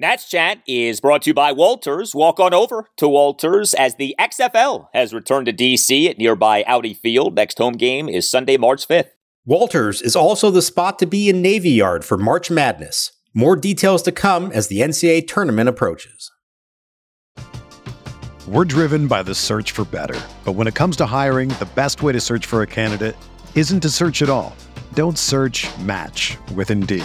Nats Chat is brought to you by Walters. Walk on over to Walters as the XFL has returned to DC at nearby Audi Field. Next home game is Sunday, March 5th. Walters is also the spot to be in Navy Yard for March Madness. More details to come as the NCAA tournament approaches. We're driven by the search for better. But when it comes to hiring, the best way to search for a candidate isn't to search at all. Don't search match with Indeed.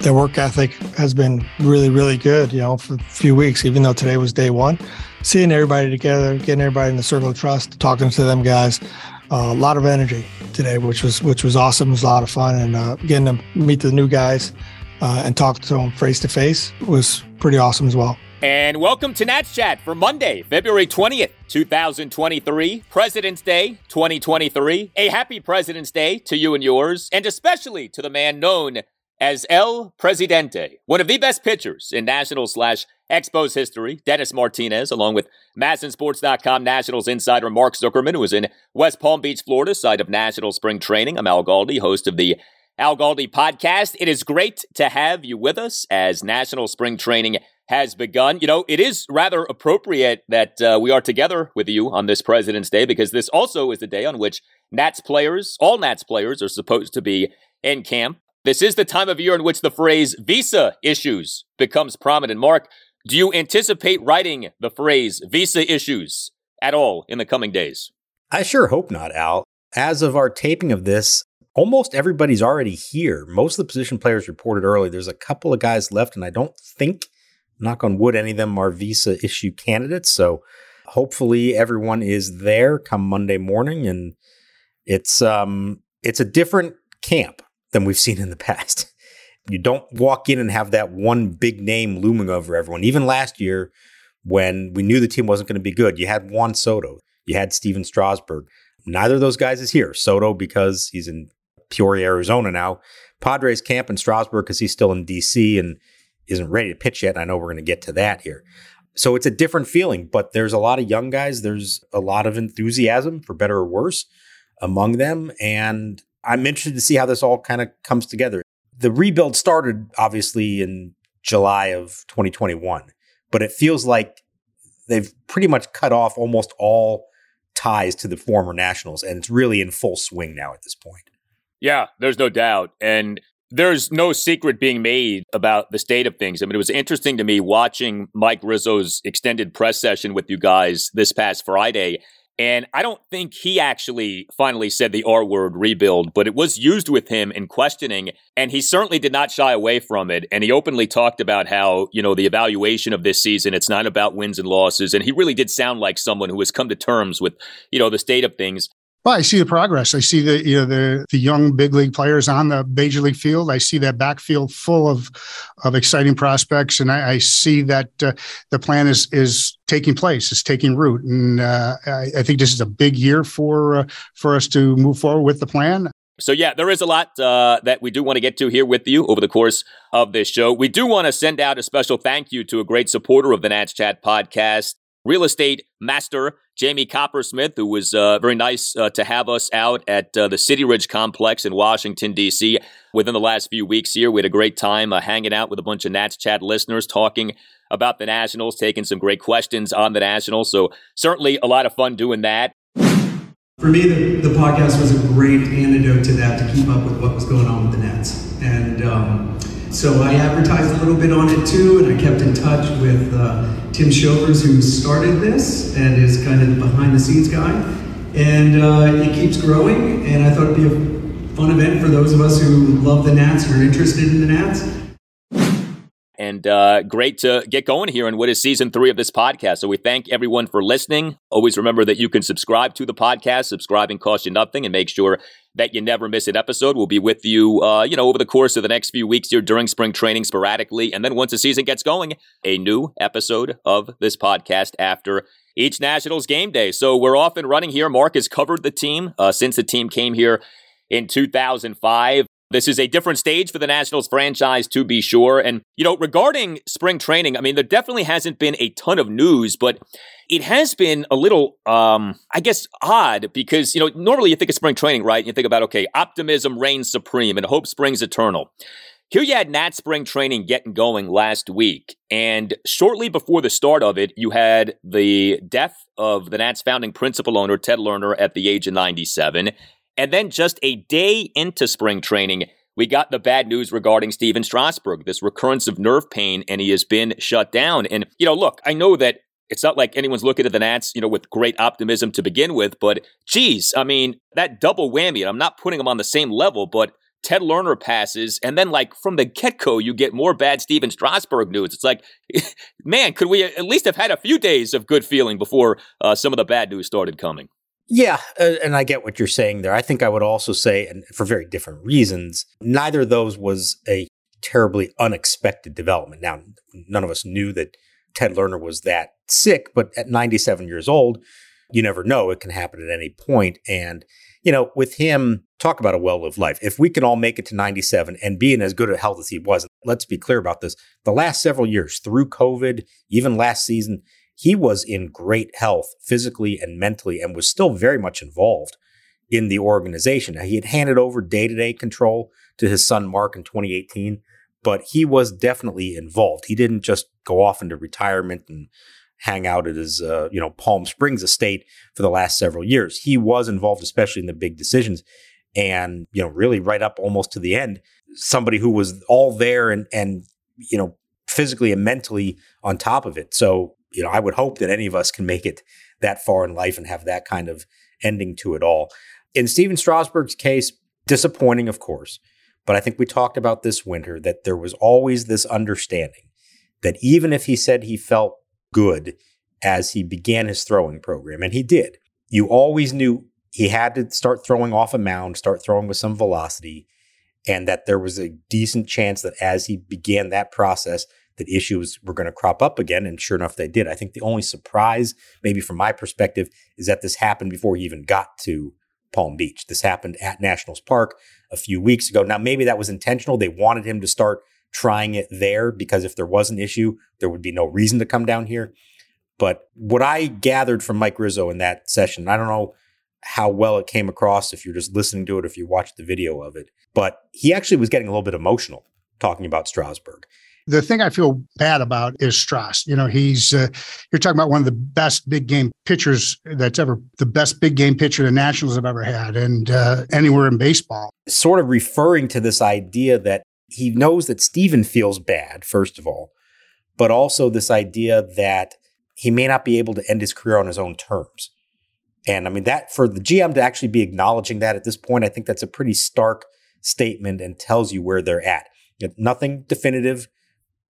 Their work ethic has been really, really good, you know, for a few weeks, even though today was day one. Seeing everybody together, getting everybody in the circle of trust, talking to them guys, uh, a lot of energy today, which was which was awesome. It was a lot of fun, and uh, getting to meet the new guys uh, and talk to them face to face was pretty awesome as well. And welcome to Nats Chat for Monday, February 20th, 2023, President's Day 2023. A happy President's Day to you and yours, and especially to the man known as El Presidente, one of the best pitchers in National slash Expos history, Dennis Martinez, along with MASNsports.com Nationals insider Mark Zuckerman, who is in West Palm Beach, Florida, site of National Spring Training. I'm Al Galdi, host of the Al Galdi podcast. It is great to have you with us as National Spring Training has begun. You know, it is rather appropriate that uh, we are together with you on this President's Day because this also is the day on which Nats players, all Nats players, are supposed to be in camp. This is the time of year in which the phrase visa issues becomes prominent. Mark, do you anticipate writing the phrase visa issues at all in the coming days? I sure hope not, Al. As of our taping of this, almost everybody's already here. Most of the position players reported early. There's a couple of guys left, and I don't think, knock on wood, any of them are visa issue candidates. So hopefully everyone is there come Monday morning, and it's um it's a different camp than we've seen in the past. You don't walk in and have that one big name looming over everyone. Even last year, when we knew the team wasn't going to be good, you had Juan Soto, you had Stephen Strasburg. Neither of those guys is here. Soto because he's in Peoria, Arizona now. Padres camp in Strasburg because he's still in DC and isn't ready to pitch yet. I know we're going to get to that here. So it's a different feeling, but there's a lot of young guys. There's a lot of enthusiasm, for better or worse, among them. And I'm interested to see how this all kind of comes together. The rebuild started obviously in July of 2021, but it feels like they've pretty much cut off almost all ties to the former Nationals, and it's really in full swing now at this point. Yeah, there's no doubt. And there's no secret being made about the state of things. I mean, it was interesting to me watching Mike Rizzo's extended press session with you guys this past Friday and I don't think he actually finally said the R word rebuild, but it was used with him in questioning. And he certainly did not shy away from it. And he openly talked about how, you know, the evaluation of this season, it's not about wins and losses. And he really did sound like someone who has come to terms with, you know, the state of things. Well, I see the progress. I see the you know the the young big league players on the major league field. I see that backfield full of of exciting prospects, and I, I see that uh, the plan is is taking place, is taking root, and uh, I, I, think this is a big year for uh, for us to move forward with the plan. So, yeah, there is a lot uh, that we do want to get to here with you over the course of this show. We do want to send out a special thank you to a great supporter of the Nats Chat podcast, real estate master Jamie Coppersmith, who was uh, very nice uh, to have us out at uh, the City Ridge Complex in Washington, D.C. within the last few weeks here. We had a great time uh, hanging out with a bunch of Nats Chat listeners, talking about the Nationals, taking some great questions on the Nationals. So, certainly a lot of fun doing that. For me, the, the podcast was a great antidote to that to keep up with what was going on with the Nats. And um, so I advertised a little bit on it too, and I kept in touch with uh, Tim Shovers, who started this and is kind of the behind the scenes guy. And uh, it keeps growing, and I thought it'd be a fun event for those of us who love the Nats and are interested in the Nats. And uh, great to get going here in what is season three of this podcast. So we thank everyone for listening. Always remember that you can subscribe to the podcast. Subscribing costs you nothing, and make sure that you never miss an episode. We'll be with you, uh, you know, over the course of the next few weeks here during spring training sporadically, and then once the season gets going, a new episode of this podcast after each Nationals game day. So we're off and running here. Mark has covered the team uh, since the team came here in 2005. This is a different stage for the Nationals franchise, to be sure. And, you know, regarding spring training, I mean, there definitely hasn't been a ton of news, but it has been a little, um, I guess, odd because, you know, normally you think of spring training, right? And You think about, okay, optimism reigns supreme and hope springs eternal. Here you had Nat spring training getting going last week. And shortly before the start of it, you had the death of the Nats founding principal owner, Ted Lerner, at the age of 97. And then just a day into spring training, we got the bad news regarding Stephen Strasburg, this recurrence of nerve pain, and he has been shut down. And, you know, look, I know that it's not like anyone's looking at the Nats, you know, with great optimism to begin with, but geez, I mean, that double whammy, and I'm not putting them on the same level, but Ted Lerner passes, and then like from the get go, you get more bad Stephen Strasburg news. It's like, man, could we at least have had a few days of good feeling before uh, some of the bad news started coming? Yeah, uh, and I get what you're saying there. I think I would also say, and for very different reasons, neither of those was a terribly unexpected development. Now, none of us knew that Ted Lerner was that sick, but at 97 years old, you never know. It can happen at any point. And, you know, with him, talk about a well lived life. If we can all make it to 97 and be in as good a health as he was, let's be clear about this. The last several years, through COVID, even last season, he was in great health physically and mentally and was still very much involved in the organization. Now, he had handed over day to day control to his son Mark in 2018, but he was definitely involved. He didn't just go off into retirement and hang out at his uh, you know Palm Springs estate for the last several years. He was involved, especially in the big decisions, and you know really right up almost to the end. Somebody who was all there and and you know physically and mentally on top of it. So you know, I would hope that any of us can make it that far in life and have that kind of ending to it all. In Stephen Strasburg's case, disappointing, of course, but I think we talked about this winter that there was always this understanding that even if he said he felt good as he began his throwing program, and he did, you always knew he had to start throwing off a mound, start throwing with some velocity, and that there was a decent chance that as he began that process, that issues were going to crop up again. And sure enough, they did. I think the only surprise, maybe from my perspective, is that this happened before he even got to Palm Beach. This happened at Nationals Park a few weeks ago. Now, maybe that was intentional. They wanted him to start trying it there because if there was an issue, there would be no reason to come down here. But what I gathered from Mike Rizzo in that session, I don't know how well it came across if you're just listening to it, if you watched the video of it, but he actually was getting a little bit emotional talking about Strasburg. The thing I feel bad about is Stras. You know, he's uh, you're talking about one of the best big game pitchers that's ever the best big game pitcher the Nationals have ever had, and uh, anywhere in baseball. Sort of referring to this idea that he knows that Stephen feels bad, first of all, but also this idea that he may not be able to end his career on his own terms. And I mean, that for the GM to actually be acknowledging that at this point, I think that's a pretty stark statement and tells you where they're at. Nothing definitive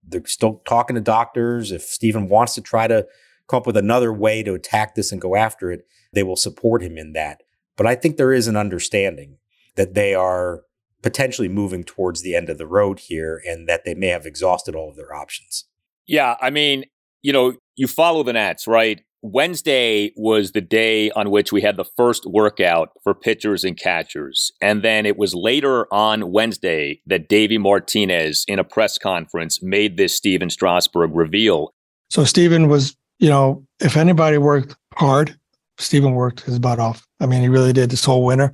they're still talking to doctors. If Stephen wants to try to come up with another way to attack this and go after it, they will support him in that. But I think there is an understanding that they are potentially moving towards the end of the road here and that they may have exhausted all of their options. Yeah, I mean, you know, you follow the Nats, right? Wednesday was the day on which we had the first workout for pitchers and catchers. And then it was later on Wednesday that Davey Martinez, in a press conference, made this Stephen Strasburg reveal. So, Stephen was, you know, if anybody worked hard, Stephen worked his butt off. I mean, he really did this whole winter.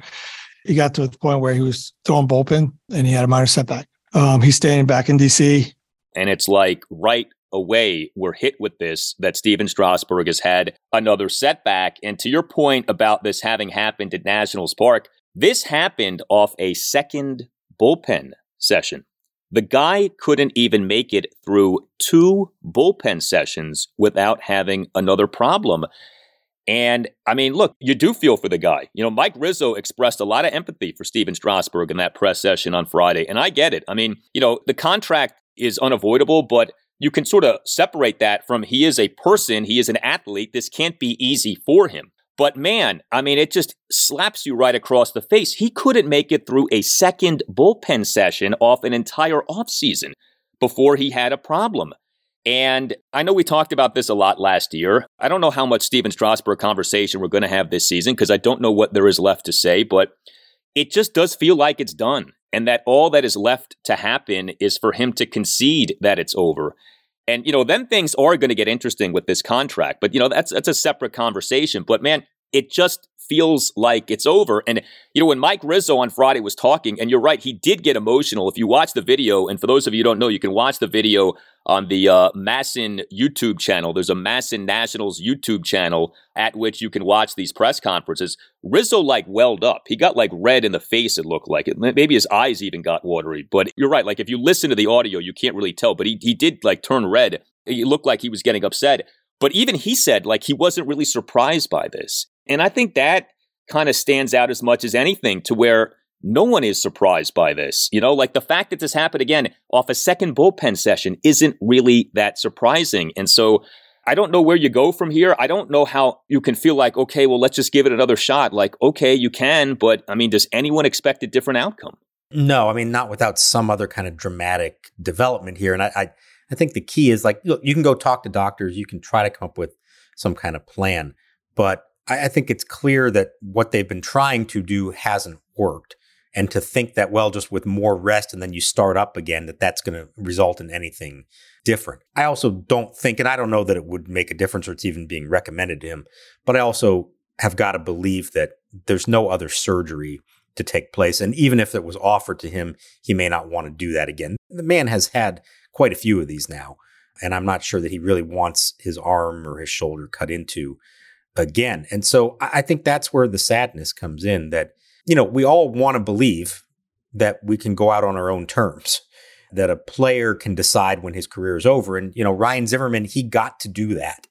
He got to the point where he was throwing bullpen and he had a minor setback. Um, he's staying back in DC. And it's like right away we're hit with this that Stephen Strasburg has had another setback. And to your point about this having happened at Nationals Park, this happened off a second bullpen session. The guy couldn't even make it through two bullpen sessions without having another problem. And I mean, look, you do feel for the guy. You know, Mike Rizzo expressed a lot of empathy for Stephen Strasburg in that press session on Friday, and I get it. I mean, you know, the contract is unavoidable, but you can sort of separate that from he is a person, he is an athlete. This can't be easy for him. But man, I mean, it just slaps you right across the face. He couldn't make it through a second bullpen session off an entire offseason before he had a problem. And I know we talked about this a lot last year. I don't know how much Stephen Strasburg conversation we're going to have this season because I don't know what there is left to say, but it just does feel like it's done and that all that is left to happen is for him to concede that it's over. And you know, then things are going to get interesting with this contract. But you know, that's that's a separate conversation. But man, it just feels like it's over. And, you know, when Mike Rizzo on Friday was talking, and you're right, he did get emotional. If you watch the video, and for those of you who don't know, you can watch the video on the uh, MASN YouTube channel. There's a MASN Nationals YouTube channel at which you can watch these press conferences. Rizzo like welled up. He got like red in the face, it looked like. It, maybe his eyes even got watery. But you're right. Like if you listen to the audio, you can't really tell. But he, he did like turn red. It looked like he was getting upset. But even he said like he wasn't really surprised by this. And I think that kind of stands out as much as anything to where no one is surprised by this. You know, like the fact that this happened again off a second bullpen session isn't really that surprising. And so I don't know where you go from here. I don't know how you can feel like, okay, well, let's just give it another shot. Like, okay, you can, but I mean, does anyone expect a different outcome? No, I mean, not without some other kind of dramatic development here. And I, I, I think the key is like, look, you can go talk to doctors, you can try to come up with some kind of plan, but I, I think it's clear that what they've been trying to do hasn't worked. And to think that, well, just with more rest and then you start up again, that that's going to result in anything different. I also don't think, and I don't know that it would make a difference or it's even being recommended to him, but I also have got to believe that there's no other surgery to take place. And even if it was offered to him, he may not want to do that again. The man has had quite a few of these now. And I'm not sure that he really wants his arm or his shoulder cut into again. And so I think that's where the sadness comes in that, you know, we all want to believe that we can go out on our own terms, that a player can decide when his career is over. And, you know, Ryan Zimmerman, he got to do that.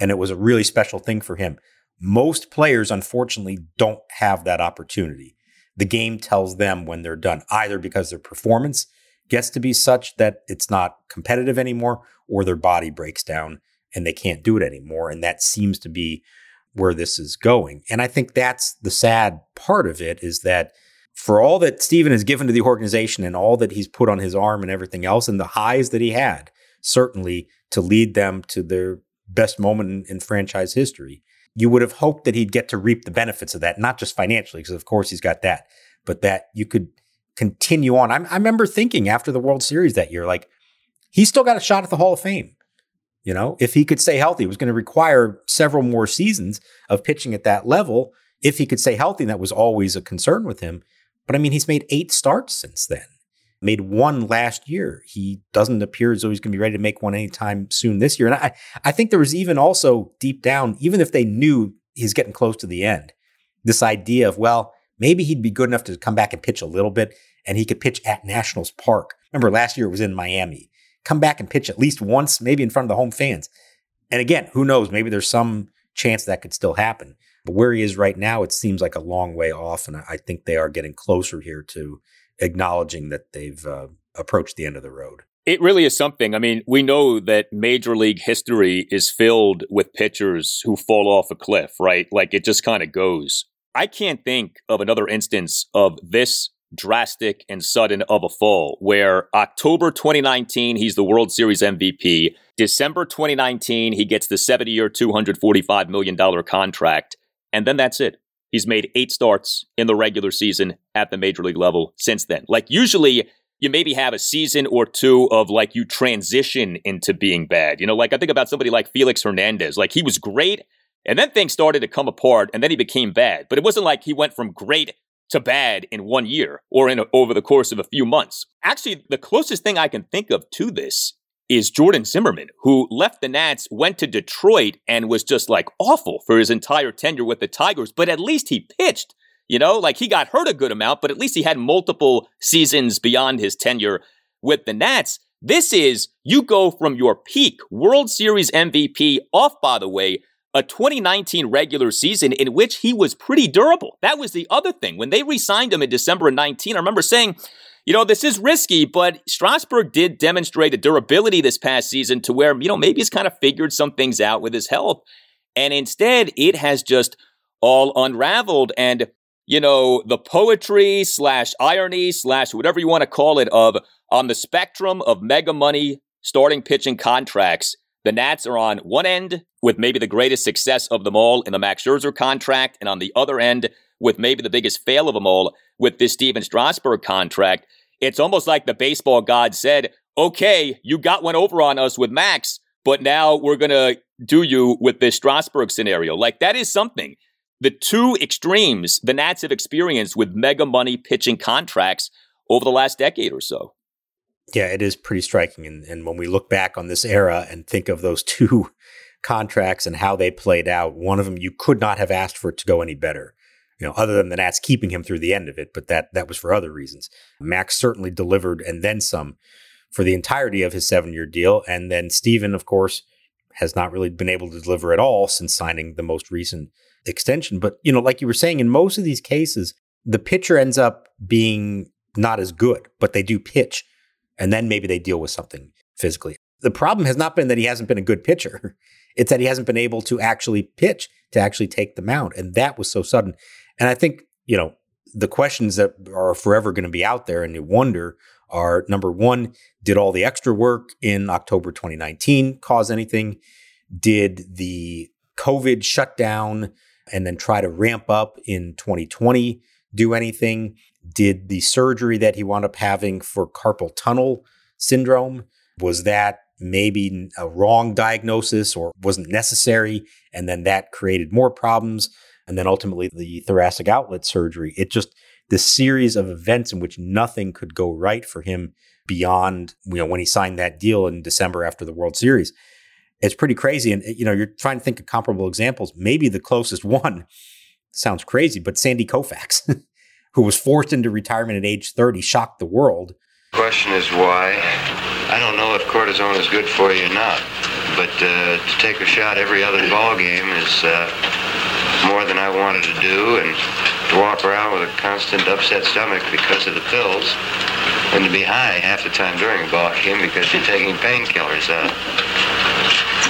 And it was a really special thing for him. Most players, unfortunately, don't have that opportunity. The game tells them when they're done, either because their performance gets to be such that it's not competitive anymore or their body breaks down and they can't do it anymore. And that seems to be where this is going. And I think that's the sad part of it is that for all that Stephen has given to the organization and all that he's put on his arm and everything else, and the highs that he had, certainly to lead them to their best moment in, in franchise history, you would have hoped that he'd get to reap the benefits of that, not just financially, because of course he's got that, but that you could continue on. I, I remember thinking after the World Series that year, like, he's still got a shot at the Hall of Fame. You know, if he could stay healthy, it was going to require several more seasons of pitching at that level. If he could stay healthy, that was always a concern with him. But I mean, he's made eight starts since then. Made one last year. He doesn't appear as though he's going to be ready to make one anytime soon this year. And I, I think there was even also deep down, even if they knew he's getting close to the end, this idea of, well, maybe he'd be good enough to come back and pitch a little bit and he could pitch at Nationals Park. Remember last year it was in Miami come back and pitch at least once, maybe in front of the home fans. And again, who knows? Maybe there's some chance that could still happen. But where he is right now, it seems like a long way off. And I think they are getting closer here to acknowledging that they've uh, approached the end of the road. It really is something. I mean, we know that major league history is filled with pitchers who fall off a cliff, right? Like it just kind of goes. I can't think of another instance of this drastic and sudden of a fall where October 2019, he's the World Series MVP. December 2019, he gets the 70 year, $245 million contract. And then that's it. He's made eight starts in the regular season at the major league level since then. Like, usually, you maybe have a season or two of like you transition into being bad. You know, like I think about somebody like Felix Hernandez. Like, he was great. And then things started to come apart and then he became bad. But it wasn't like he went from great to bad in one year or in a, over the course of a few months. Actually, the closest thing I can think of to this is Jordan Zimmermann, who left the Nats, went to Detroit, and was just like awful for his entire tenure with the Tigers, but at least he pitched. You know, like he got hurt a good amount, but at least he had multiple seasons beyond his tenure with the Nats. This is you go from your peak World Series MVP off, by the way, a 2019 regular season in which he was pretty durable. That was the other thing. When they re signed him in December of 19, I remember saying, you know, this is risky, but Strasburg did demonstrate a durability this past season to where, you know, maybe he's kind of figured some things out with his health. And instead, it has just all unraveled. And, you know, the poetry slash irony slash whatever you want to call it of on the spectrum of mega money starting pitching contracts, the Nats are on one end with maybe the greatest success of them all in the Max Scherzer contract, and on the other end with maybe the biggest fail of them all with this Stephen Strasburg contract. It's almost like the baseball god said, okay, you got one over on us with Max, but now we're going to do you with this Strasburg scenario. Like that is something. The two extremes the Nats have experienced with mega money pitching contracts over the last decade or so. Yeah, it is pretty striking. And, and when we look back on this era and think of those two contracts and how they played out, one of them you could not have asked for it to go any better you know, other than the Nats keeping him through the end of it, but that that was for other reasons. Max certainly delivered and then some for the entirety of his seven year deal. And then Stephen, of course, has not really been able to deliver at all since signing the most recent extension. But, you know, like you were saying, in most of these cases, the pitcher ends up being not as good, but they do pitch. And then maybe they deal with something physically. The problem has not been that he hasn't been a good pitcher. It's that he hasn't been able to actually pitch, to actually take the mound. And that was so sudden. And I think, you know, the questions that are forever going to be out there and you wonder are number one, did all the extra work in October 2019 cause anything? Did the COVID shutdown and then try to ramp up in 2020 do anything? Did the surgery that he wound up having for carpal tunnel syndrome, was that maybe a wrong diagnosis or wasn't necessary? And then that created more problems and then ultimately the thoracic outlet surgery. It just this series of events in which nothing could go right for him beyond you know when he signed that deal in December after the World Series. It's pretty crazy, and you know you're trying to think of comparable examples. Maybe the closest one sounds crazy, but Sandy Koufax, who was forced into retirement at age 30, shocked the world. Question is why? I don't know if cortisone is good for you or not, but uh, to take a shot every other ball game is. Uh, more than I wanted to do, and to walk around with a constant upset stomach because of the pills, and to be high half the time during a ball game because you're taking painkillers. Uh,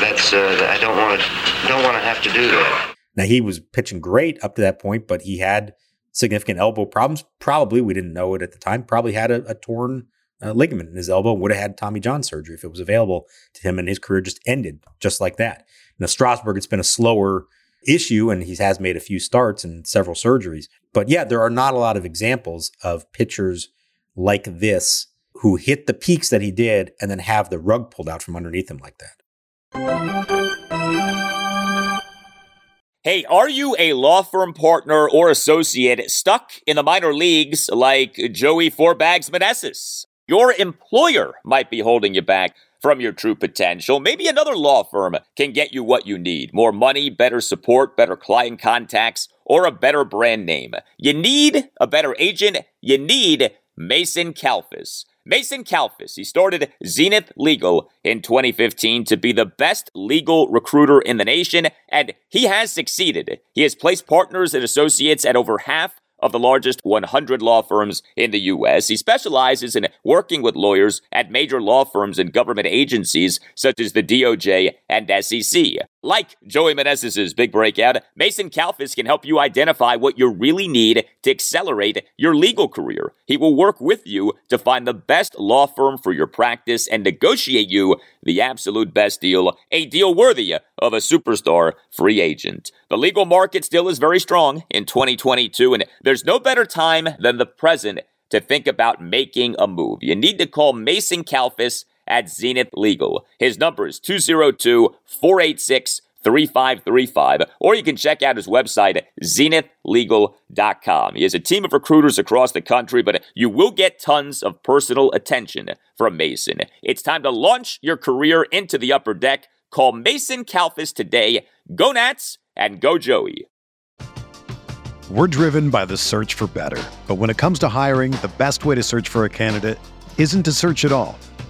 that's uh, I don't want to don't want to have to do that. Now he was pitching great up to that point, but he had significant elbow problems. Probably we didn't know it at the time. Probably had a, a torn uh, ligament in his elbow. Would have had Tommy John surgery if it was available to him, and his career just ended just like that. Now Strasburg, it's been a slower issue, and he has made a few starts and several surgeries. But yeah, there are not a lot of examples of pitchers like this who hit the peaks that he did and then have the rug pulled out from underneath him like that. Hey, are you a law firm partner or associate stuck in the minor leagues like Joey Four Bags Meneses? Your employer might be holding you back from your true potential. Maybe another law firm can get you what you need more money, better support, better client contacts, or a better brand name. You need a better agent. You need Mason Kalfas. Mason Kalfas, he started Zenith Legal in 2015 to be the best legal recruiter in the nation, and he has succeeded. He has placed partners and associates at over half of the largest 100 law firms in the U.S. He specializes in working with lawyers at major law firms and government agencies such as the DOJ and SEC. Like Joey Meneses' big breakout, Mason Kalfas can help you identify what you really need to accelerate your legal career. He will work with you to find the best law firm for your practice and negotiate you the absolute best deal, a deal worthy of a superstar free agent. The legal market still is very strong in 2022, and there's no better time than the present to think about making a move. You need to call Mason Kalfas at Zenith Legal. His number is 202 486 3535, or you can check out his website zenithlegal.com. He has a team of recruiters across the country, but you will get tons of personal attention from Mason. It's time to launch your career into the upper deck. Call Mason Kalfas today. Go Nats and go Joey. We're driven by the search for better. But when it comes to hiring, the best way to search for a candidate isn't to search at all.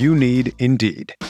You need Indeed.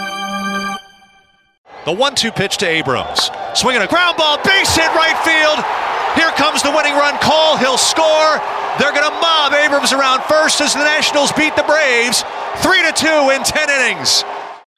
The one two pitch to Abrams. Swinging a ground ball, base hit right field. Here comes the winning run call. He'll score. They're going to mob Abrams around first as the Nationals beat the Braves 3 to 2 in 10 innings.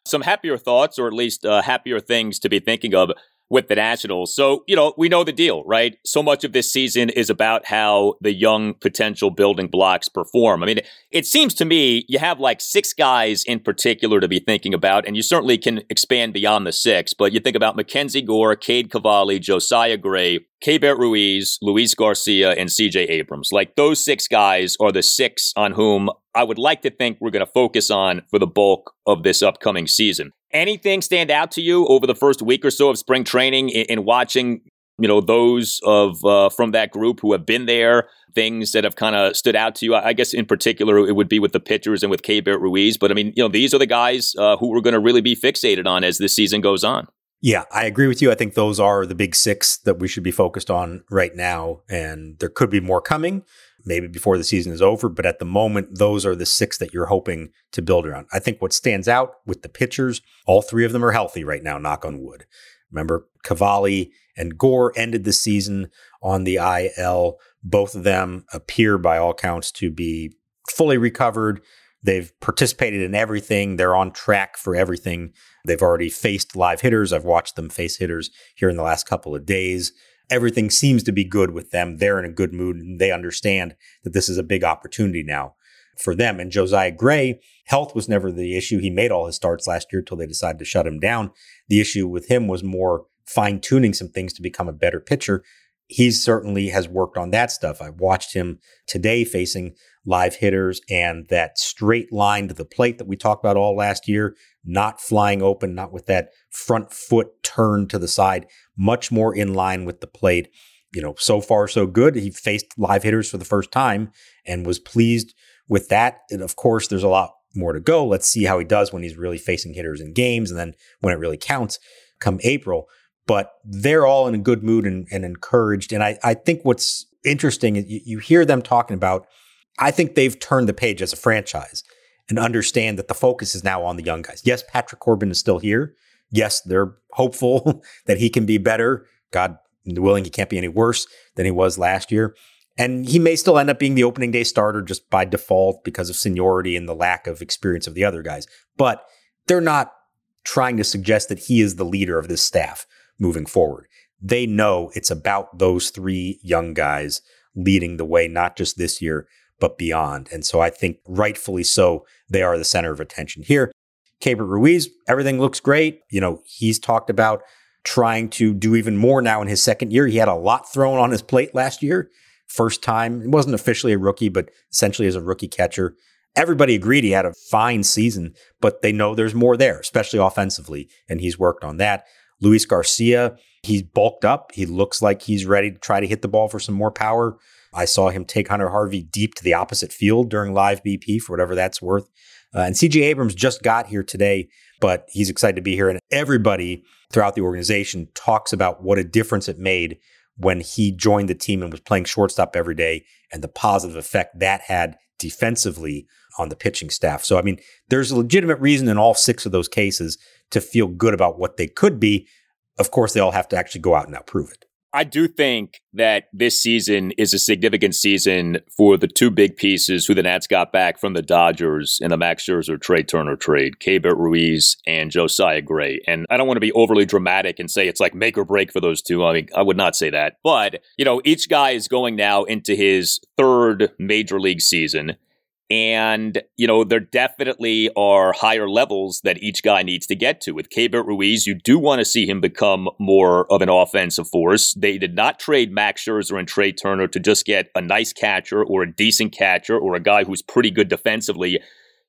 Some happier thoughts, or at least uh, happier things to be thinking of with the Nationals. So, you know, we know the deal, right? So much of this season is about how the young potential building blocks perform. I mean, it seems to me you have like six guys in particular to be thinking about, and you certainly can expand beyond the six, but you think about Mackenzie Gore, Cade Cavalli, Josiah Gray, Keibert Ruiz, Luis Garcia, and CJ Abrams. Like those six guys are the six on whom I would like to think we're going to focus on for the bulk of this upcoming season. Anything stand out to you over the first week or so of spring training in, in watching, you know, those of uh, from that group who have been there? Things that have kind of stood out to you. I guess in particular it would be with the pitchers and with Keibert Ruiz. But I mean, you know, these are the guys uh, who we're going to really be fixated on as this season goes on. Yeah, I agree with you. I think those are the big six that we should be focused on right now, and there could be more coming maybe before the season is over. But at the moment, those are the six that you're hoping to build around. I think what stands out with the pitchers, all three of them are healthy right now, knock on wood. Remember, Cavalli and Gore ended the season on the IL. Both of them appear, by all counts, to be fully recovered. They've participated in everything. They're on track for everything. They've already faced live hitters. I've watched them face hitters here in the last couple of days everything seems to be good with them. They're in a good mood and they understand that this is a big opportunity now for them. And Josiah Gray, health was never the issue. He made all his starts last year until they decided to shut him down. The issue with him was more fine tuning some things to become a better pitcher. He certainly has worked on that stuff. I watched him today facing live hitters and that straight line to the plate that we talked about all last year, not flying open, not with that front foot turned to the side, much more in line with the plate. You know, so far so good. He faced live hitters for the first time and was pleased with that. And of course, there's a lot more to go. Let's see how he does when he's really facing hitters in games and then when it really counts come April. But they're all in a good mood and, and encouraged. And I, I think what's interesting is you, you hear them talking about, I think they've turned the page as a franchise and understand that the focus is now on the young guys. Yes, Patrick Corbin is still here, yes, they're hopeful that he can be better. God willing, he can't be any worse than he was last year. And he may still end up being the opening day starter just by default because of seniority and the lack of experience of the other guys. But they're not trying to suggest that he is the leader of this staff. moving forward. They know it's about those three young guys leading the way, not just this year, but beyond. And so I think rightfully so, they are the center of attention here. Keibert Ruiz, everything looks great. You know, he's talked about trying to do even more now in his second year. He had a lot thrown on his plate last year. First time, it wasn't officially a rookie, but essentially as a rookie catcher. Everybody agreed he had a fine season, but they know there's more there, especially offensively, and he's worked on that. Luis Garcia, he's bulked up. He looks like he's ready to try to hit the ball for some more power. I saw him take Hunter Harvey deep to the opposite field during live BP for whatever that's worth. Uh, and CJ Abrams just got here today, but he's excited to be here. And everybody throughout the organization talks about what a difference it made when he joined the team and was playing shortstop every day and the positive effect that had defensively on the pitching staff. So, I mean, there's a legitimate reason in all six of those cases to feel good about what they could be. Of course, they all have to actually go out and now prove it. I do think that this season is a significant season for the two big pieces who the Nats got back from the Dodgers in the Max Scherzer Trea Turner trade, Keibert Ruiz and Josiah Gray. And I don't want to be overly dramatic and say it's like make or break for those two. I mean, I would not say that. But, you know, each guy is going now into his third major league season. And, you know, there definitely are higher levels that each guy needs to get to. With Keibert Ruiz, you do want to see him become more of an offensive force. They did not trade Max Scherzer and Trea Turner to just get a nice catcher or a decent catcher or a guy who's pretty good defensively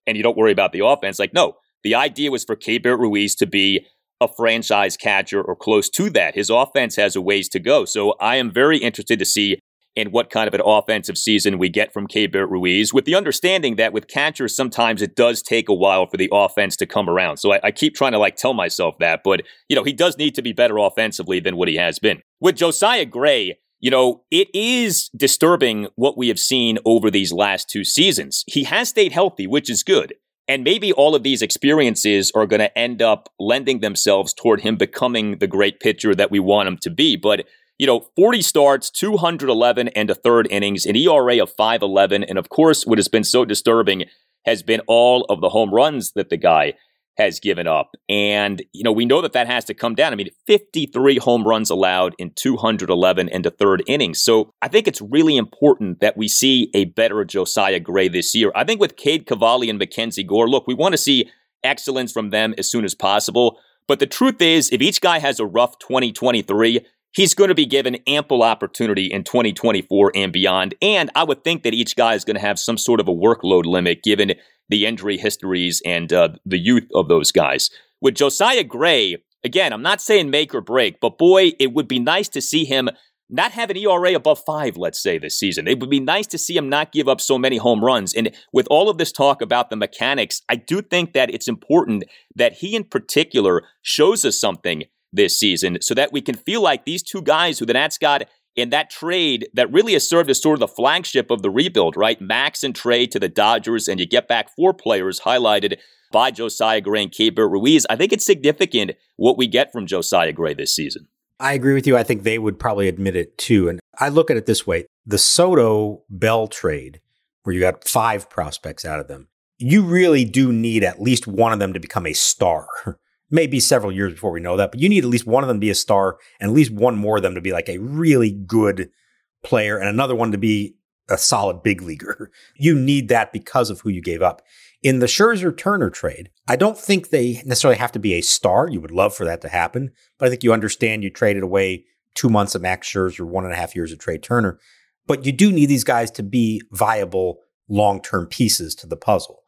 and you don't worry about the offense. Like, no, the idea was for Keibert Ruiz to be a franchise catcher or close to that. His offense has a ways to go. So I am very interested to see and what kind of an offensive season we get from Keibert Ruiz, with the understanding that with catchers, sometimes it does take a while for the offense to come around. So I, I, keep trying to like tell myself that, but you know, he does need to be better offensively than what he has been. With Josiah Gray, you know, it is disturbing what we have seen over these last two seasons. He has stayed healthy, which is good. And maybe all of these experiences are going to end up lending themselves toward him becoming the great pitcher that we want him to be. But you know, 40 starts, 211 and a third innings, an ERA of 511. And of course, what has been so disturbing has been all of the home runs that the guy has given up. And, you know, we know that that has to come down. I mean, 53 home runs allowed in 211 and a third innings. So I think it's really important that we see a better Josiah Gray this year. I think with Cade Cavalli and Mackenzie Gore, look, we want to see excellence from them as soon as possible. But the truth is, if each guy has a rough 2023, he's going to be given ample opportunity in 2024 and beyond. And I would think that each guy is going to have some sort of a workload limit given the injury histories and uh, the youth of those guys. With Josiah Gray, again, I'm not saying make or break, but boy, it would be nice to see him not have an ERA above five, let's say, this season. It would be nice to see him not give up so many home runs. And with all of this talk about the mechanics, I do think that it's important that he in particular shows us something this season so that we can feel like these two guys who the Nats got in that trade that really has served as sort of the flagship of the rebuild, right? Max and Trea to the Dodgers, and you get back four players highlighted by Josiah Gray and Ruiz. I think it's significant what we get from Josiah Gray this season. I agree with you. I think they would probably admit it too. And I look at it this way the Soto Bell trade, where you got five prospects out of them, you really do need at least one of them to become a star. Maybe several years before we know that, but you need at least one of them to be a star and at least one more of them to be like a really good player and another one to be a solid big leaguer. You need that because of who you gave up. In the Scherzer Turner trade, I don't think they necessarily have to be a star. You would love for that to happen, but I think you understand you traded away two months of Max Scherzer, one and a half years of Trea Turner. But you do need these guys to be viable long term pieces to the puzzle.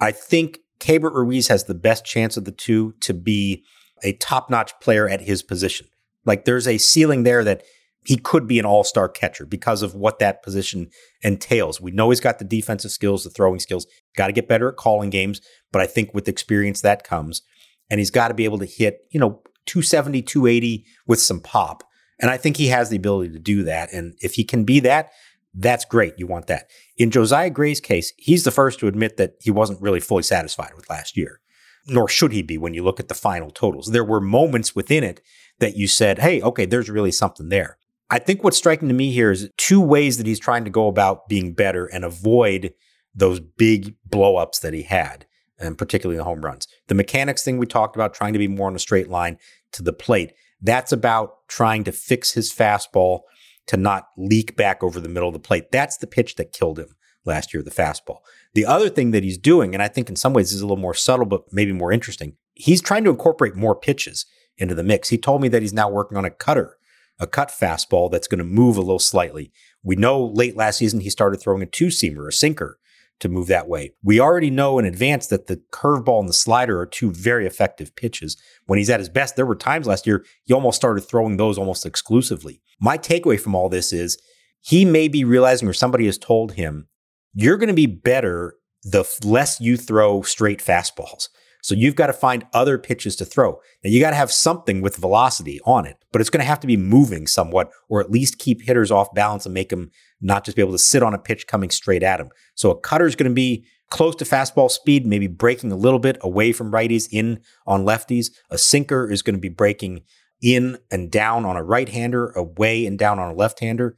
I think Keibert Ruiz has the best chance of the two to be a top notch player at his position. Like there's a ceiling there that he could be an all star catcher because of what that position entails. We know he's got the defensive skills, the throwing skills, got to get better at calling games. But I think with experience that comes. And he's got to be able to hit, you know, 270, 280 with some pop. And I think he has the ability to do that. And if he can be that, that's great. You want that. In Josiah Gray's case, he's the first to admit that he wasn't really fully satisfied with last year, nor should he be when you look at the final totals. There were moments within it that you said, hey, okay, there's really something there. I think what's striking to me here is two ways that he's trying to go about being better and avoid those big blowups that he had, and particularly the home runs. The mechanics thing we talked about, trying to be more on a straight line to the plate. That's about trying to fix his fastball to not leak back over the middle of the plate. That's the pitch that killed him last year, the fastball. The other thing that he's doing, and I think in some ways is a little more subtle, but maybe more interesting, he's trying to incorporate more pitches into the mix. He told me that he's now working on a cutter, a cut fastball that's going to move a little slightly. We know late last season he started throwing a two seamer, a sinker to move that way. We already know in advance that the curveball and the slider are two very effective pitches. When he's at his best, there were times last year he almost started throwing those almost exclusively. My takeaway from all this is he may be realizing, or somebody has told him, you're going to be better the less you throw straight fastballs. So you've got to find other pitches to throw. Now you got to have something with velocity on it, but it's going to have to be moving somewhat or at least keep hitters off balance and make them not just be able to sit on a pitch coming straight at them. So a cutter is going to be close to fastball speed, maybe breaking a little bit away from righties in on lefties. A sinker is going to be breaking in and down on a right hander, away and down on a left hander.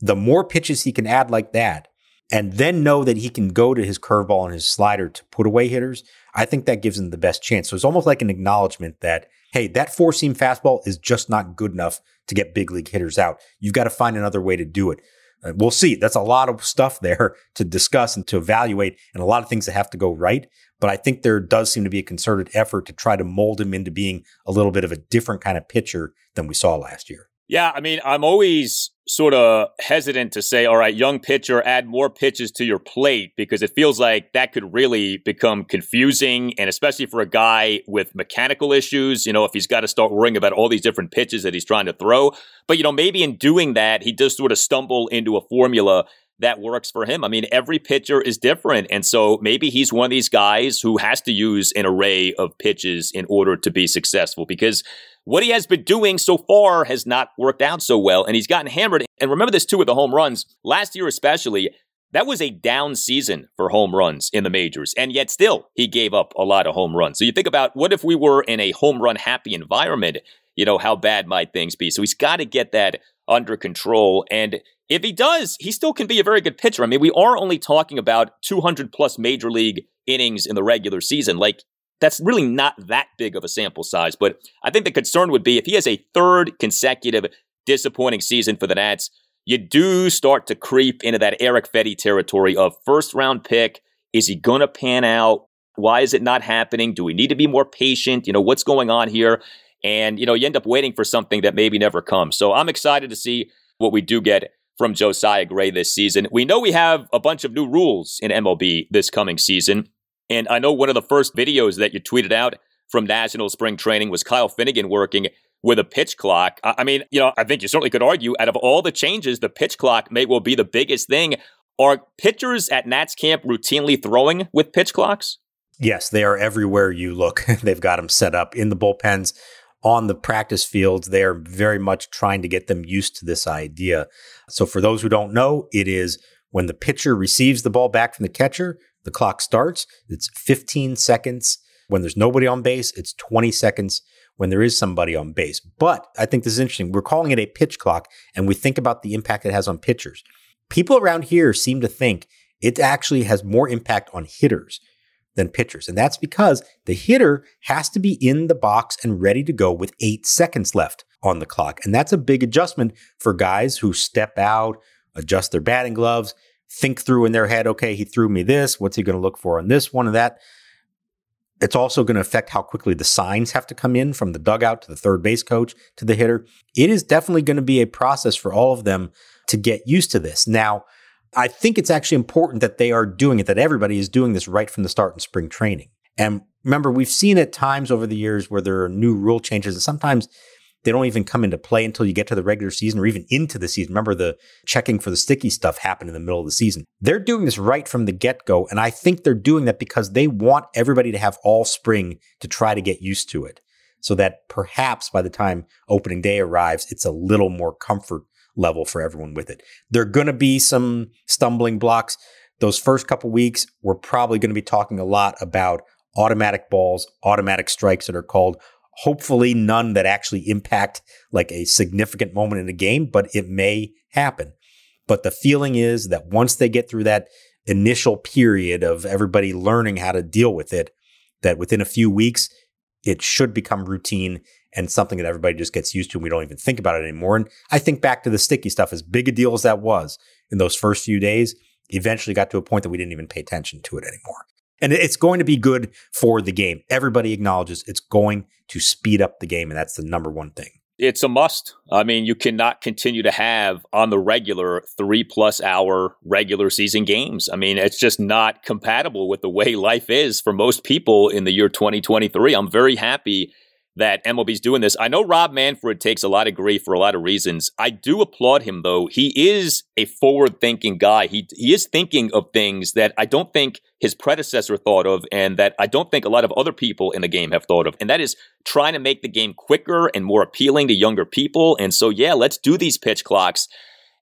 The more pitches he can add like that, and then know that he can go to his curveball and his slider to put away hitters, I think that gives him the best chance. So it's almost like an acknowledgement that, hey, that four seam fastball is just not good enough to get big league hitters out. You've got to find another way to do it. Uh, we'll see. That's a lot of stuff there to discuss and to evaluate, and a lot of things that have to go right. But I think there does seem to be a concerted effort to try to mold him into being a little bit of a different kind of pitcher than we saw last year. Yeah, I mean, I'm always sort of hesitant to say, all right, young pitcher, add more pitches to your plate because it feels like that could really become confusing. And especially for a guy with mechanical issues, you know, if he's got to start worrying about all these different pitches that he's trying to throw. But, you know, maybe in doing that, he does sort of stumble into a formula that works for him. I mean, every pitcher is different. And so maybe he's one of these guys who has to use an array of pitches in order to be successful because what he has been doing so far has not worked out so well. And he's gotten hammered. And remember this too with the home runs. Last year, especially, that was a down season for home runs in the majors. And yet still, he gave up a lot of home runs. So you think about what if we were in a home run happy environment? You know, how bad might things be? So he's got to get that under control. And if he does, he still can be a very good pitcher. I mean, we are only talking about 200 plus major league innings in the regular season. Like, that's really not that big of a sample size. But I think the concern would be if he has a third consecutive disappointing season for the Nats, you do start to creep into that Eric Fedde territory of first round pick. Is he going to pan out? Why is it not happening? Do we need to be more patient? You know, what's going on here? And, you know, you end up waiting for something that maybe never comes. So I'm excited to see what we do get from Josiah Gray this season. We know we have a bunch of new rules in MLB this coming season. And I know one of the first videos that you tweeted out from National Spring Training was Kyle Finnegan working with a pitch clock. I mean, you know, I think you certainly could argue out of all the changes, the pitch clock may well be the biggest thing. Are pitchers at Nats camp routinely throwing with pitch clocks? Yes, they are everywhere you look. They've got them set up in the bullpens on the practice fields, they are very much trying to get them used to this idea. So, for those who don't know, it is when the pitcher receives the ball back from the catcher, the clock starts. It's 15 seconds. When there's nobody on base, it's 20 seconds when there is somebody on base. But I think this is interesting. We're calling it a pitch clock, and we think about the impact it has on pitchers. People around here seem to think it actually has more impact on hitters than pitchers. And that's because the hitter has to be in the box and ready to go with eight seconds left on the clock. And that's a big adjustment for guys who step out, adjust their batting gloves, think through in their head, okay, he threw me this. What's he going to look for on this one and that? It's also going to affect how quickly the signs have to come in from the dugout to the third base coach to the hitter. It is definitely going to be a process for all of them to get used to this. Now, I think it's actually important that they are doing it, that everybody is doing this right from the start in spring training. And remember, we've seen at times over the years where there are new rule changes, and sometimes they don't even come into play until you get to the regular season or even into the season. Remember, the checking for the sticky stuff happened in the middle of the season. They're doing this right from the get go. And I think they're doing that because they want everybody to have all spring to try to get used to it so that perhaps by the time opening day arrives, it's a little more comfort level for everyone with it. There are going to be some stumbling blocks. Those first couple weeks, we're probably going to be talking a lot about automatic balls, automatic strikes that are called. Hopefully, none that actually impact like a significant moment in the game, but it may happen. But the feeling is that once they get through that initial period of everybody learning how to deal with it, that within a few weeks, it should become routine and something that everybody just gets used to and we don't even think about it anymore. And I think back to the sticky stuff, as big a deal as that was in those first few days, eventually got to a point that we didn't even pay attention to it anymore. And it's going to be good for the game. Everybody acknowledges it's going to speed up the game, and that's the number one thing. It's a must. I mean, you cannot continue to have on the regular three plus hour regular season games. I mean, it's just not compatible with the way life is for most people in the year 2023. I'm very happy that MLB's doing this. I know Rob Manfred takes a lot of grief for a lot of reasons. I do applaud him though. He is a forward-thinking guy. He he is thinking of things that I don't think his predecessor thought of and that I don't think a lot of other people in the game have thought of. And that is trying to make the game quicker and more appealing to younger people. And so yeah, let's do these pitch clocks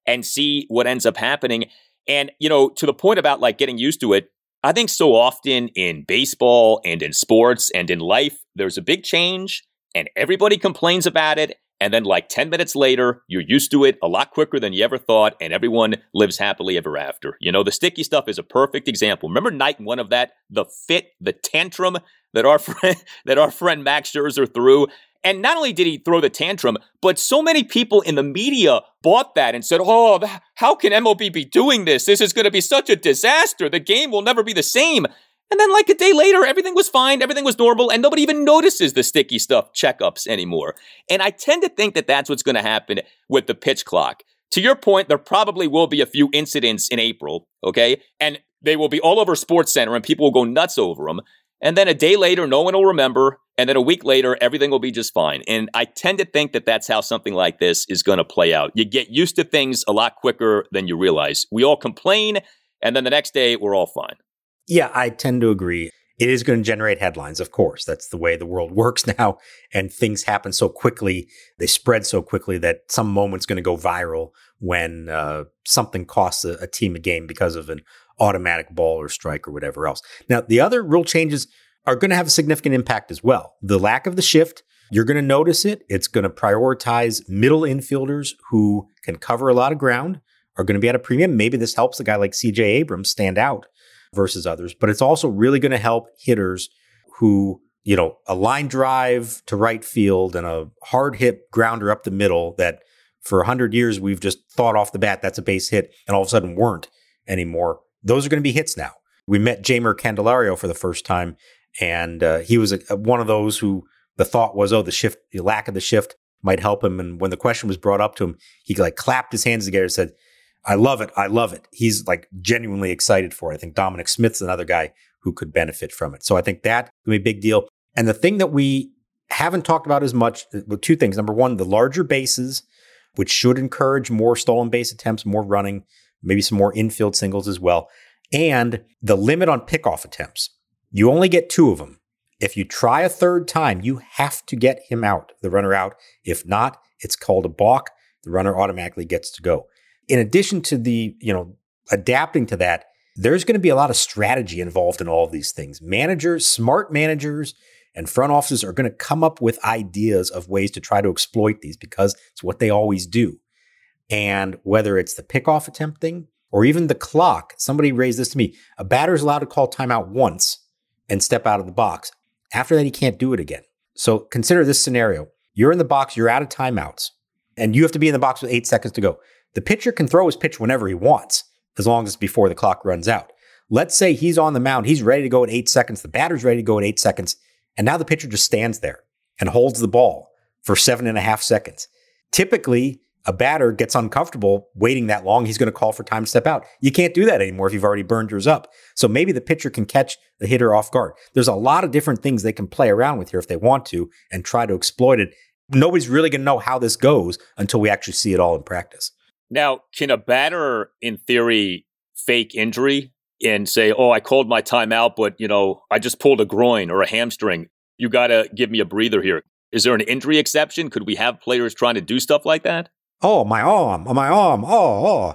and see what ends up happening. And you know, to the point about like getting used to it, I think so often in baseball and in sports and in life, there's a big change and everybody complains about it. And then, like 10 minutes later, you're used to it a lot quicker than you ever thought, and everyone lives happily ever after. You know, the sticky stuff is a perfect example. Remember night one of that, the fit, the tantrum that our friend that our friend Max Scherzer threw and not only did he throw the tantrum, but so many people in the media bought that and said, Oh, how can MLB be doing this? This is going to be such a disaster. The game will never be the same. And then, like a day later, everything was fine, everything was normal, and nobody even notices the sticky stuff checkups anymore. And I tend to think that that's what's going to happen with the pitch clock. To your point, there probably will be a few incidents in April, okay? And they will be all over Sports Center and people will go nuts over them. And then a day later, no one will remember. And then a week later, everything will be just fine. And I tend to think that that's how something like this is going to play out. You get used to things a lot quicker than you realize. We all complain, and then the next day, we're all fine. Yeah, I tend to agree. It is going to generate headlines, of course. That's the way the world works now. And things happen so quickly, they spread so quickly that some moment's going to go viral when uh, something costs a, a team a game because of an automatic ball or strike or whatever else. Now, the other rule changes are going to have a significant impact as well. The lack of the shift, you're going to notice it. It's going to prioritize middle infielders who can cover a lot of ground, are going to be at a premium. Maybe this helps a guy like CJ Abrams stand out versus others, but it's also really going to help hitters who, you know, a line drive to right field and a hard hit grounder up the middle that for 100 years we've just thought off the bat that's a base hit and all of a sudden weren't anymore those are going to be hits now. We met Jeimer Candelario for the first time, and uh, he was a, a, one of those who the thought was, oh, the shift, the lack of the shift might help him. And when the question was brought up to him, he like clapped his hands together and said, I love it. I love it. He's like genuinely excited for it. I think Dominic Smith's another guy who could benefit from it. So I think that would be a big deal. And the thing that we haven't talked about as much, uh, well, two things. Number one, the larger bases, which should encourage more stolen base attempts, more running, maybe some more infield singles as well, and the limit on pickoff attempts. You only get two of them. If you try a third time, you have to get him out, the runner out. If not, it's called a balk. The runner automatically gets to go. In addition to the, you know, adapting to that, there's going to be a lot of strategy involved in all of these things. Managers, smart managers, and front offices are going to come up with ideas of ways to try to exploit these because it's what they always do. And whether it's the pickoff attempt thing or even the clock, somebody raised this to me. A batter is allowed to call timeout once and step out of the box. After that, he can't do it again. So consider this scenario. You're in the box, you're out of timeouts, and you have to be in the box with eight seconds to go. The pitcher can throw his pitch whenever he wants, as long as it's before the clock runs out. Let's say he's on the mound, he's ready to go at eight seconds, the batter's ready to go at eight seconds, and now the pitcher just stands there and holds the ball for seven and a half seconds. Typically, a batter gets uncomfortable waiting that long, he's going to call for time to step out. You can't do that anymore if you've already burned yours up. So maybe the pitcher can catch the hitter off guard. There's a lot of different things they can play around with here if they want to and try to exploit it. Nobody's really going to know how this goes until we actually see it all in practice. Now, can a batter, in theory, fake injury and say, "Oh, I called my timeout, but you know, I just pulled a groin or a hamstring. You got to give me a breather here." Is there an injury exception? Could we have players trying to do stuff like that? Oh, my arm, oh, my arm, oh, oh.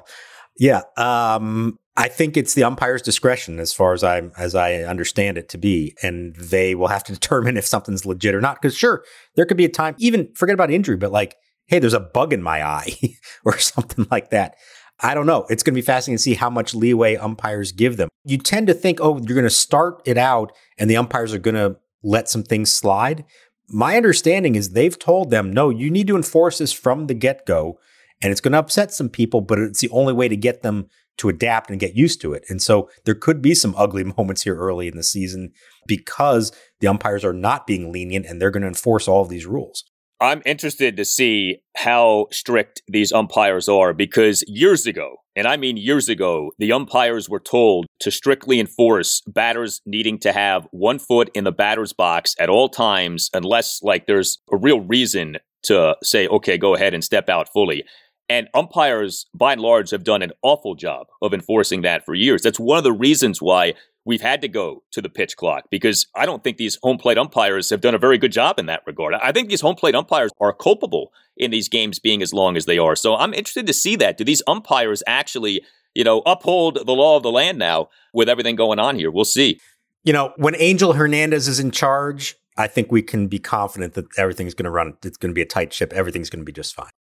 Yeah. Um, I think it's the umpire's discretion as far as I as I understand it to be, and they will have to determine if something's legit or not. Because sure, there could be a time, even forget about injury, but like, hey, there's a bug in my eye or something like that. I don't know. It's going to be fascinating to see how much leeway umpires give them. You tend to think, oh, you're going to start it out, and the umpires are going to let some things slide. My understanding is they've told them, no, you need to enforce this from the get go. And it's going to upset some people, but it's the only way to get them to adapt and get used to it. And so there could be some ugly moments here early in the season because the umpires are not being lenient and they're going to enforce all of these rules. I'm interested to see how strict these umpires are because years ago, and I mean years ago, the umpires were told to strictly enforce batters needing to have one foot in the batter's box at all times, unless like there's a real reason to say, okay, go ahead and step out fully. And umpires, by and large, have done an awful job of enforcing that for years. That's one of the reasons why we've had to go to the pitch clock because I don't think these home plate umpires have done a very good job in that regard. I think these home plate umpires are culpable in these games being as long as they are. So I'm interested to see that. Do these umpires actually, you know, uphold the law of the land now with everything going on here? We'll see. You know, when Angel Hernandez is in charge, I think we can be confident that everything's going to run. It's going to be a tight ship. Everything's going to be just fine.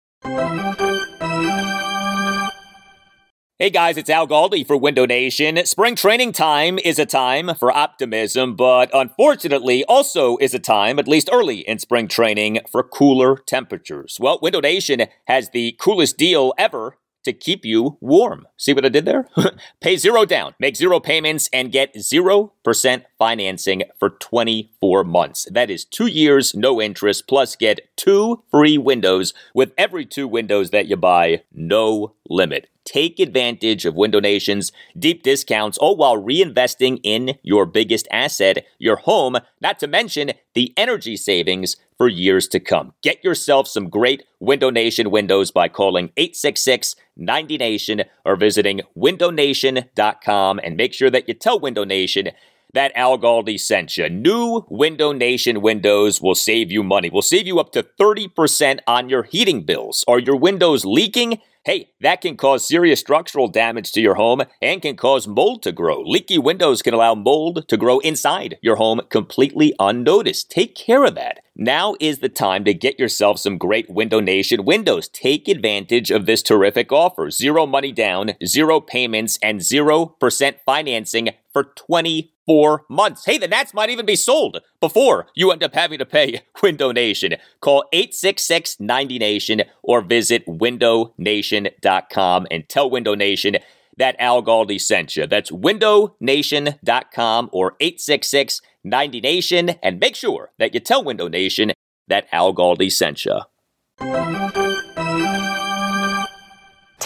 Hey guys, it's Al Galdi for Window Nation. Spring training time is a time for optimism, but unfortunately also is a time, at least early in spring training, for cooler temperatures. Well, Window Nation has the coolest deal ever to keep you warm. See what I did there? Pay zero down, make zero payments, and get 0% financing for 24 months. That is two years, no interest, plus get two free windows with every two windows that you buy, no limit. Take advantage of Window Nation's deep discounts, all while reinvesting in your biggest asset, your home, not to mention the energy savings for years to come. Get yourself some great Window Nation windows by calling 866 90 Nation or visiting windownation.com and make sure that you tell Window Nation that Al Galdi sent you. New Window Nation windows will save you money. Will save you up to 30% on your heating bills. Are your windows leaking? Hey, that can cause serious structural damage to your home and can cause mold to grow. Leaky windows can allow mold to grow inside your home completely unnoticed. Take care of that. Now is the time to get yourself some great Window Nation windows. Take advantage of this terrific offer. Zero money down, zero payments, and 0% financing for 24 months. Hey, the Nats might even be sold before you end up having to pay Window Nation. Call 866 90 Nation or visit windownation.com and tell Window Nation that Al Galdi sent you. That's windownation.com or 866 90 Nation and make sure that you tell Window Nation that Al Galdi sent you.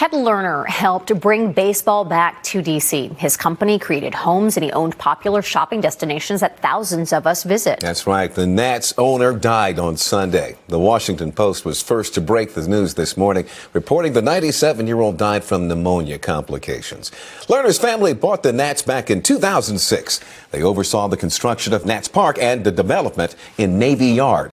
Ted Lerner helped bring baseball back to DC. His company created homes and he owned popular shopping destinations that thousands of us visit. That's right. The Nats owner died on Sunday. The Washington Post was first to break the news this morning, reporting the 97 year old died from pneumonia complications. Lerner's family bought the Nats back in 2006. They oversaw the construction of Nats Park and the development in Navy Yard.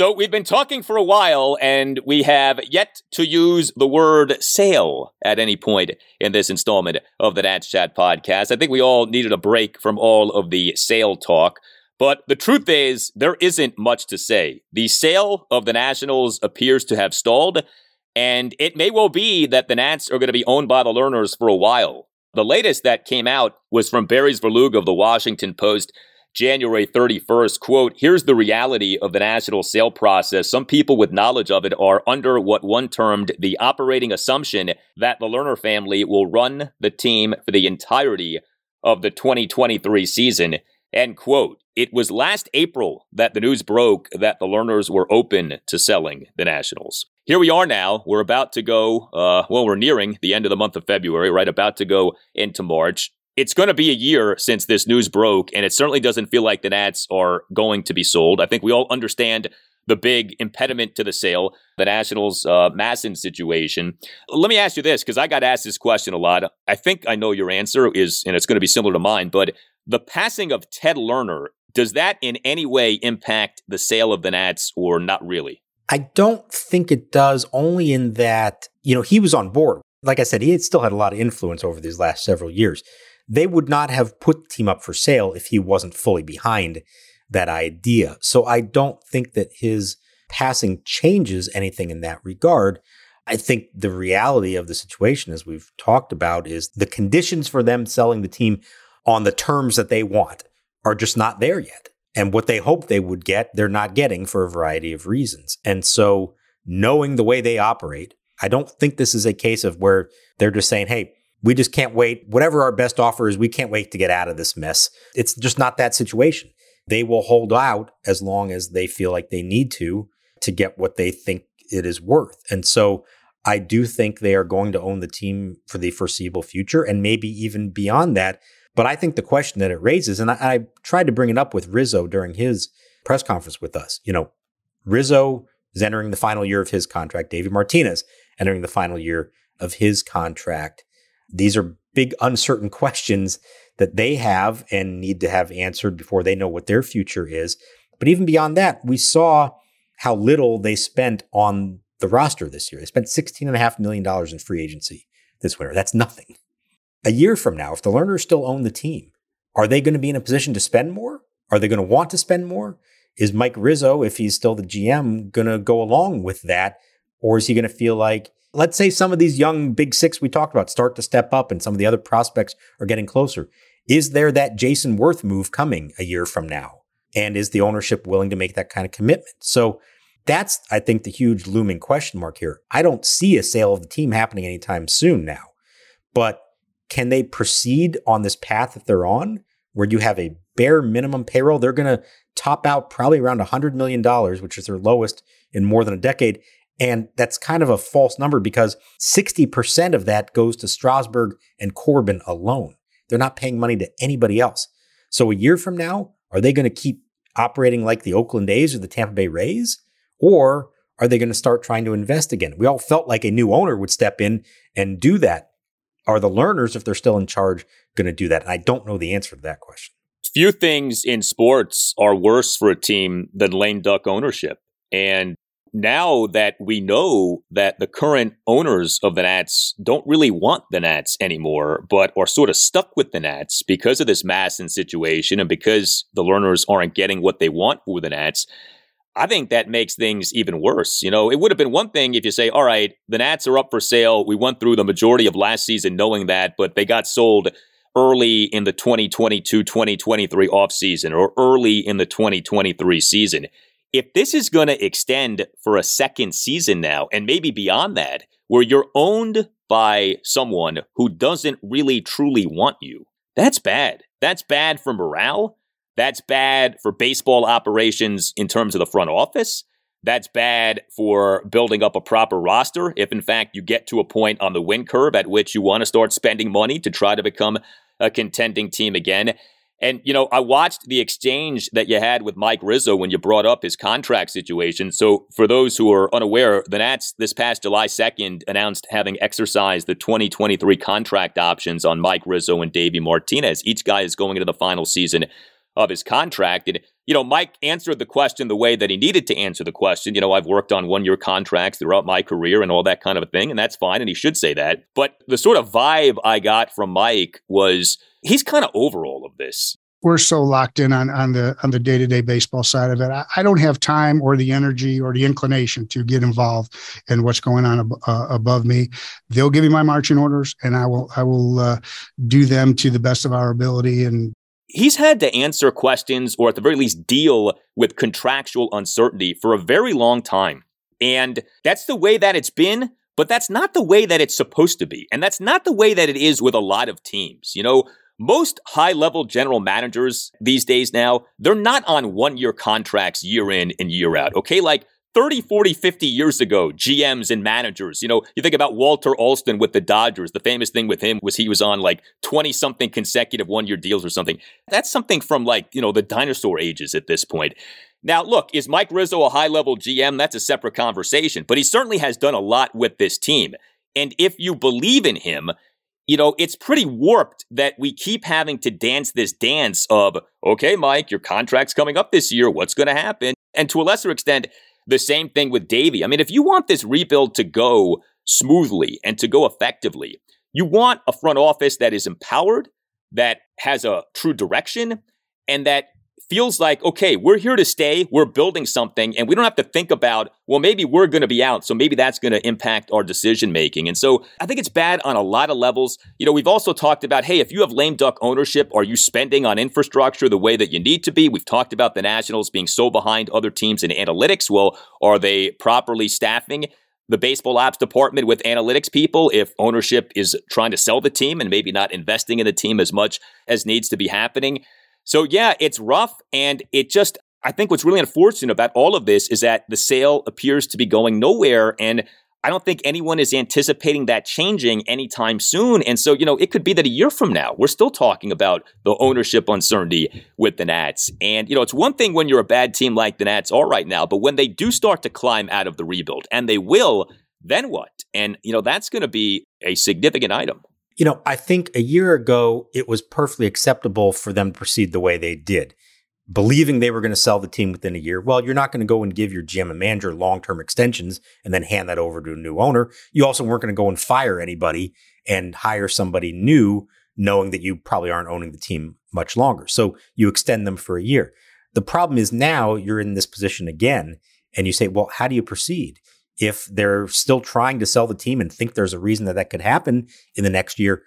So we've been talking for a while and we have yet to use the word sale at any point in this installment of the Nats Chat podcast. I think we all needed a break from all of the sale talk. But the truth is, there isn't much to say. The sale of the Nationals appears to have stalled, and it may well be that the Nats are going to be owned by the Lerners for a while. The latest that came out was from Barry Svrluga of the Washington Post. January 31st, quote, here's the reality of the national sale process. Some people with knowledge of it are under what one termed the operating assumption that the Lerner family will run the team for the entirety of the 2023 season, end quote. It was last April that the news broke that the Lerners were open to selling the Nationals. Here we are now. We're about to go, uh, well, we're nearing the end of the month of February, right? About to go into March it's going to be a year since this news broke, and it certainly doesn't feel like the Nats are going to be sold. I think we all understand the big impediment to the sale, the Nationals' uh, MASN situation. Let me ask you this, because I got asked this question a lot. I think I know your answer is, and it's going to be similar to mine, but the passing of Ted Lerner, does that in any way impact the sale of the Nats or not really? I don't think it does, only in that, you know, he was on board. Like I said, he had still had a lot of influence over these last several years they would not have put team up for sale if he wasn't fully behind that idea. So I don't think that his passing changes anything in that regard. I think the reality of the situation, as we've talked about, is the conditions for them selling the team on the terms that they want are just not there yet. And what they hoped they would get, they're not getting for a variety of reasons. And so, knowing the way they operate, I don't think this is a case of where they're just saying, hey, we just can't wait. Whatever our best offer is, we can't wait to get out of this mess. It's just not that situation. They will hold out as long as they feel like they need to to get what they think it is worth. And so I do think they are going to own the team for the foreseeable future and maybe even beyond that. But I think the question that it raises, and I, I tried to bring it up with Rizzo during his press conference with us, you know, Rizzo is entering the final year of his contract. David Martinez entering the final year of his contract. These are big, uncertain questions that they have and need to have answered before they know what their future is. But even beyond that, we saw how little they spent on the roster this year. They spent $16.5 million in free agency this winter. That's nothing. A year from now, if the Lerners still own the team, are they going to be in a position to spend more? Are they going to want to spend more? Is Mike Rizzo, if he's still the GM, going to go along with that? Or is he going to feel like, let's say some of these young big six we talked about start to step up and some of the other prospects are getting closer? Is there that Jayson Werth move coming a year from now? And is the ownership willing to make that kind of commitment? So that's, I think, the huge looming question mark here. I don't see a sale of the team happening anytime soon now, but can they proceed on this path that they're on, where you have a bare minimum payroll? They're going to top out probably around $100 million, which is their lowest in more than a decade. And that's kind of a false number because 60% of that goes to Strasburg and Corbin alone. They're not paying money to anybody else. So a year from now, are they going to keep operating like the Oakland A's or the Tampa Bay Rays? Or are they going to start trying to invest again? We all felt like a new owner would step in and do that. Are the Lerners, if they're still in charge, going to do that? And I don't know the answer to that question. Few things in sports are worse for a team than lame duck ownership. And now that we know that the current owners of the Nats don't really want the Nats anymore, but are sort of stuck with the Nats because of this MASN situation and because the Lerners aren't getting what they want for the Nats, I think that makes things even worse. You know, it would have been one thing if you say, all right, the Nats are up for sale. We went through the majority of last season knowing that, but they got sold early in the 2022 2023 offseason or early in the 2023 season. If this is going to extend for a second season now, and maybe beyond that, where you're owned by someone who doesn't really truly want you, that's bad. That's bad for morale. That's bad for baseball operations in terms of the front office. That's bad for building up a proper roster. If, in fact, you get to a point on the win curve at which you want to start spending money to try to become a contending team again. And, you know, I watched the exchange that you had with Mike Rizzo when you brought up his contract situation. So, for those who are unaware, the Nats this past July 2nd announced having exercised the 2023 contract options on Mike Rizzo and Davey Martinez. Each guy is going into the final season of his contract. And, you know, Mike answered the question the way that he needed to answer the question. You know, I've worked on one year contracts throughout my career and all that kind of a thing, and that's fine. And he should say that. But the sort of vibe I got from Mike was he's kind of over all of this. We're so locked in on, on the on the day to day baseball side of it. I, I, don't have time or the energy or the inclination to get involved in what's going on ab- uh, above me. They'll give me my marching orders, and I will I will uh, do them to the best of our ability. And he's had to answer questions or at the very least deal with contractual uncertainty for a very long time. And that's the way that it's been, but that's not the way that it's supposed to be. And that's not the way that it is with a lot of teams. You know, most high level general managers these days now, they're not on one year contracts year in and year out. Okay. Like 30, 40, 50 years ago, GMs and managers, you know, you think about Walter Alston with the Dodgers. The famous thing with him was he was on like 20 something consecutive one year deals or something. That's something from like, you know, the dinosaur ages at this point. Now, look, is Mike Rizzo a high level GM? That's a separate conversation, but he certainly has done a lot with this team. And if you believe in him, you know, it's pretty warped that we keep having to dance this dance of, okay, Mike, your contract's coming up this year. What's going to happen? And to a lesser extent, the same thing with Davey. I mean, if you want this rebuild to go smoothly and to go effectively, you want a front office that is empowered, that has a true direction, and that feels like, okay, we're here to stay, we're building something, and we don't have to think about, well, maybe we're going to be out, so maybe that's going to impact our decision making. And so I think it's bad on a lot of levels. You know, we've also talked about, hey, if you have lame duck ownership, are you spending on infrastructure the way that you need to be? We've talked about the Nationals being so behind other teams in analytics. Well, are they properly staffing? the baseball ops department with analytics people if ownership is trying to sell the team and maybe not investing in the team as much as needs to be happening. So, yeah, it's rough. And it just, I think what's really unfortunate about all of this is that the sale appears to be going nowhere. And I don't think anyone is anticipating that changing anytime soon. And so, you know, it could be that a year from now, we're still talking about the ownership uncertainty with the Nats. And, you know, it's one thing when you're a bad team like the Nats are right now, but when they do start to climb out of the rebuild, and they will, then what? And, you know, that's going to be a significant item. You know, I think a year ago, it was perfectly acceptable for them to proceed the way they did, believing they were going to sell the team within a year. Well, you're not going to go and give your GM and manager long term extensions and then hand that over to a new owner. You also weren't going to go and fire anybody and hire somebody new, knowing that you probably aren't owning the team much longer. So you extend them for a year. The problem is now you're in this position again, and you say, well, how do you proceed? If they're still trying to sell the team and think there's a reason that that could happen in the next year,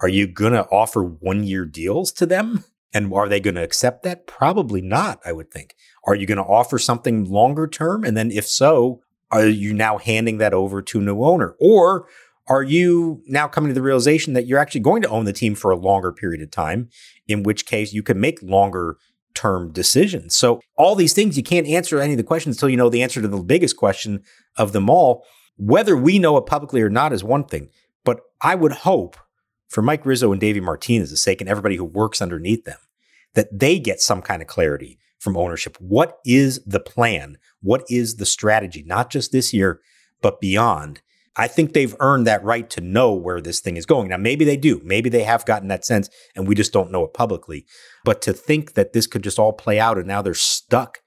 are you going to offer one year deals to them? And are they going to accept that? Probably not, I would think. Are you going to offer something longer term? And then if so, are you now handing that over to a new owner? Or are you now coming to the realization that you're actually going to own the team for a longer period of time, in which case you can make longer term decisions. So all these things, you can't answer any of the questions until you know the answer to the biggest question of them all. Whether we know it publicly or not is one thing, but I would hope for Mike Rizzo and Davey Martinez's sake and everybody who works underneath them that they get some kind of clarity from ownership. What is the plan? What is the strategy? Not just this year, but beyond. I think they've earned that right to know where this thing is going. Now, maybe they do. Maybe they have gotten that sense and we just don't know it publicly. But to think that this could just all play out and now they're stuck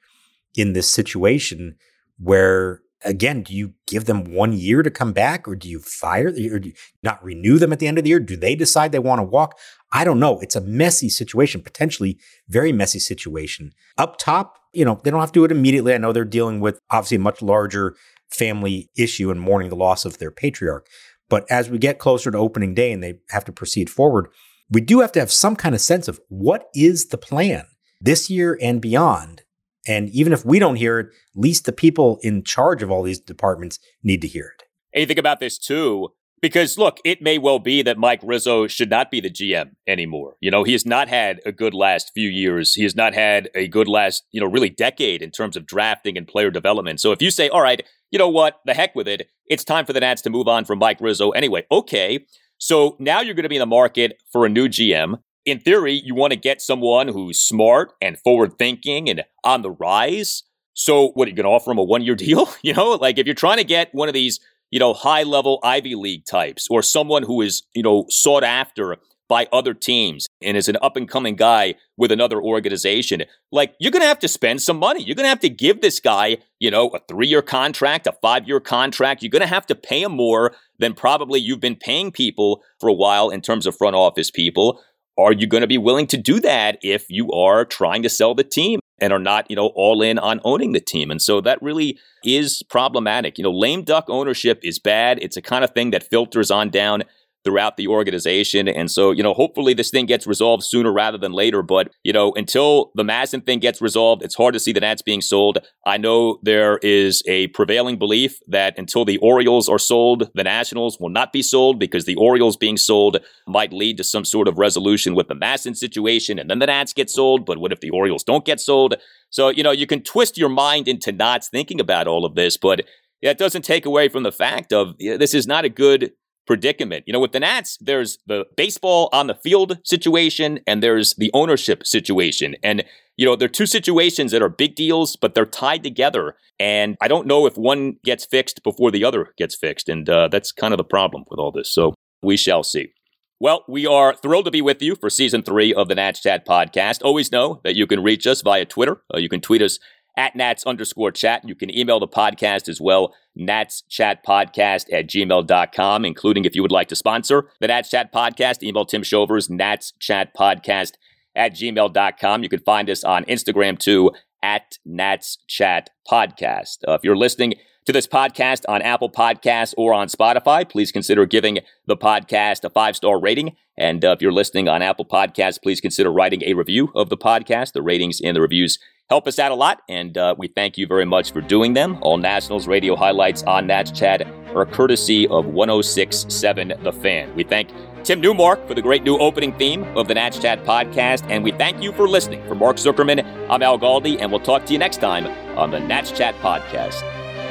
in this situation where, again, do you give them one year to come back or do you fire or do you not renew them at the end of the year? Do they decide they want to walk? I don't know. It's a messy situation, potentially very messy situation. Up top, you know, they don't have to do it immediately. I know they're dealing with obviously a much larger family issue and mourning the loss of their patriarch. But as we get closer to opening day and they have to proceed forward, we do have to have some kind of sense of what is the plan this year and beyond. And even if we don't hear it, at least the people in charge of all these departments need to hear it. Think about this too, because look, it may well be that Mike Rizzo should not be the GM anymore. You know, he has not had a good last few years. He has not had a good last, you know, really decade in terms of drafting and player development. So if you say, all right, you know what, the heck with it, it's time for the Nats to move on from Mike Rizzo anyway. Okay. So now you're going to be in the market for a new GM. In theory, you want to get someone who's smart and forward thinking and on the rise. So what are you going to offer him a one year deal? You know, like if you're trying to get one of these you know, high level Ivy League types or someone who is, you know, sought after by other teams and is an up and coming guy with another organization. Like, you're going to have to spend some money. You're going to have to give this guy, you know, a three year contract, a five year contract. You're going to have to pay him more than probably you've been paying people for a while in terms of front office people. Are you going to be willing to do that if you are trying to sell the team? and are not, you know, all in on owning the team. And so that really is problematic. You know, lame duck ownership is bad. It's a kind of thing that filters on down throughout the organization. And so, you know, hopefully this thing gets resolved sooner rather than later. But, you know, until the MASN thing gets resolved, it's hard to see the Nats being sold. I know there is a prevailing belief that until the Orioles are sold, the Nationals will not be sold because the Orioles being sold might lead to some sort of resolution with the MASN situation and then the Nats get sold. But what if the Orioles don't get sold? So, you know, you can twist your mind into not thinking about all of this, but it doesn't take away from the fact of you know, this is not a good predicament. You know, with the Nats, there's the baseball on the field situation and there's the ownership situation. And, you know, they're two situations that are big deals, but they're tied together. And I don't know if one gets fixed before the other gets fixed. And uh, that's kind of the problem with all this. So we shall see. Well, we are thrilled to be with you for season three of the Nats Chat podcast. Always know that you can reach us via Twitter. Uh, you can tweet us at Nats underscore chat. You can email the podcast as well, Nats Chat Podcast at gmail.com, including if you would like to sponsor the Nats Chat Podcast, email Tim Shovers, Nats Chat Podcast at gmail.com. You can find us on Instagram too at Nats Chat Podcast. Uh, if you're listening to this podcast on Apple Podcasts or on Spotify, please consider giving the podcast a five star rating. And uh, if you're listening on Apple Podcasts, please consider writing a review of the podcast. The ratings and the reviews help us out a lot, and uh, we thank you very much for doing them. All Nationals radio highlights on Nats Chat are courtesy of 1067 The Fan. We thank Tim Newmark for the great new opening theme of the Nats Chat podcast, and we thank you for listening. For Mark Zuckerman, I'm Al Galdi, and we'll talk to you next time on the Nats Chat podcast.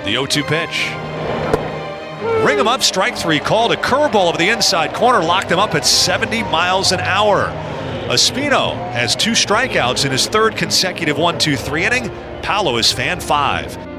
The 0 2 pitch. Ring him up, strike three, called a curveball over the inside corner, locked him up at 70 miles an hour. Espino has two strikeouts in his third consecutive 1 2 3 inning. Paolo is fan five.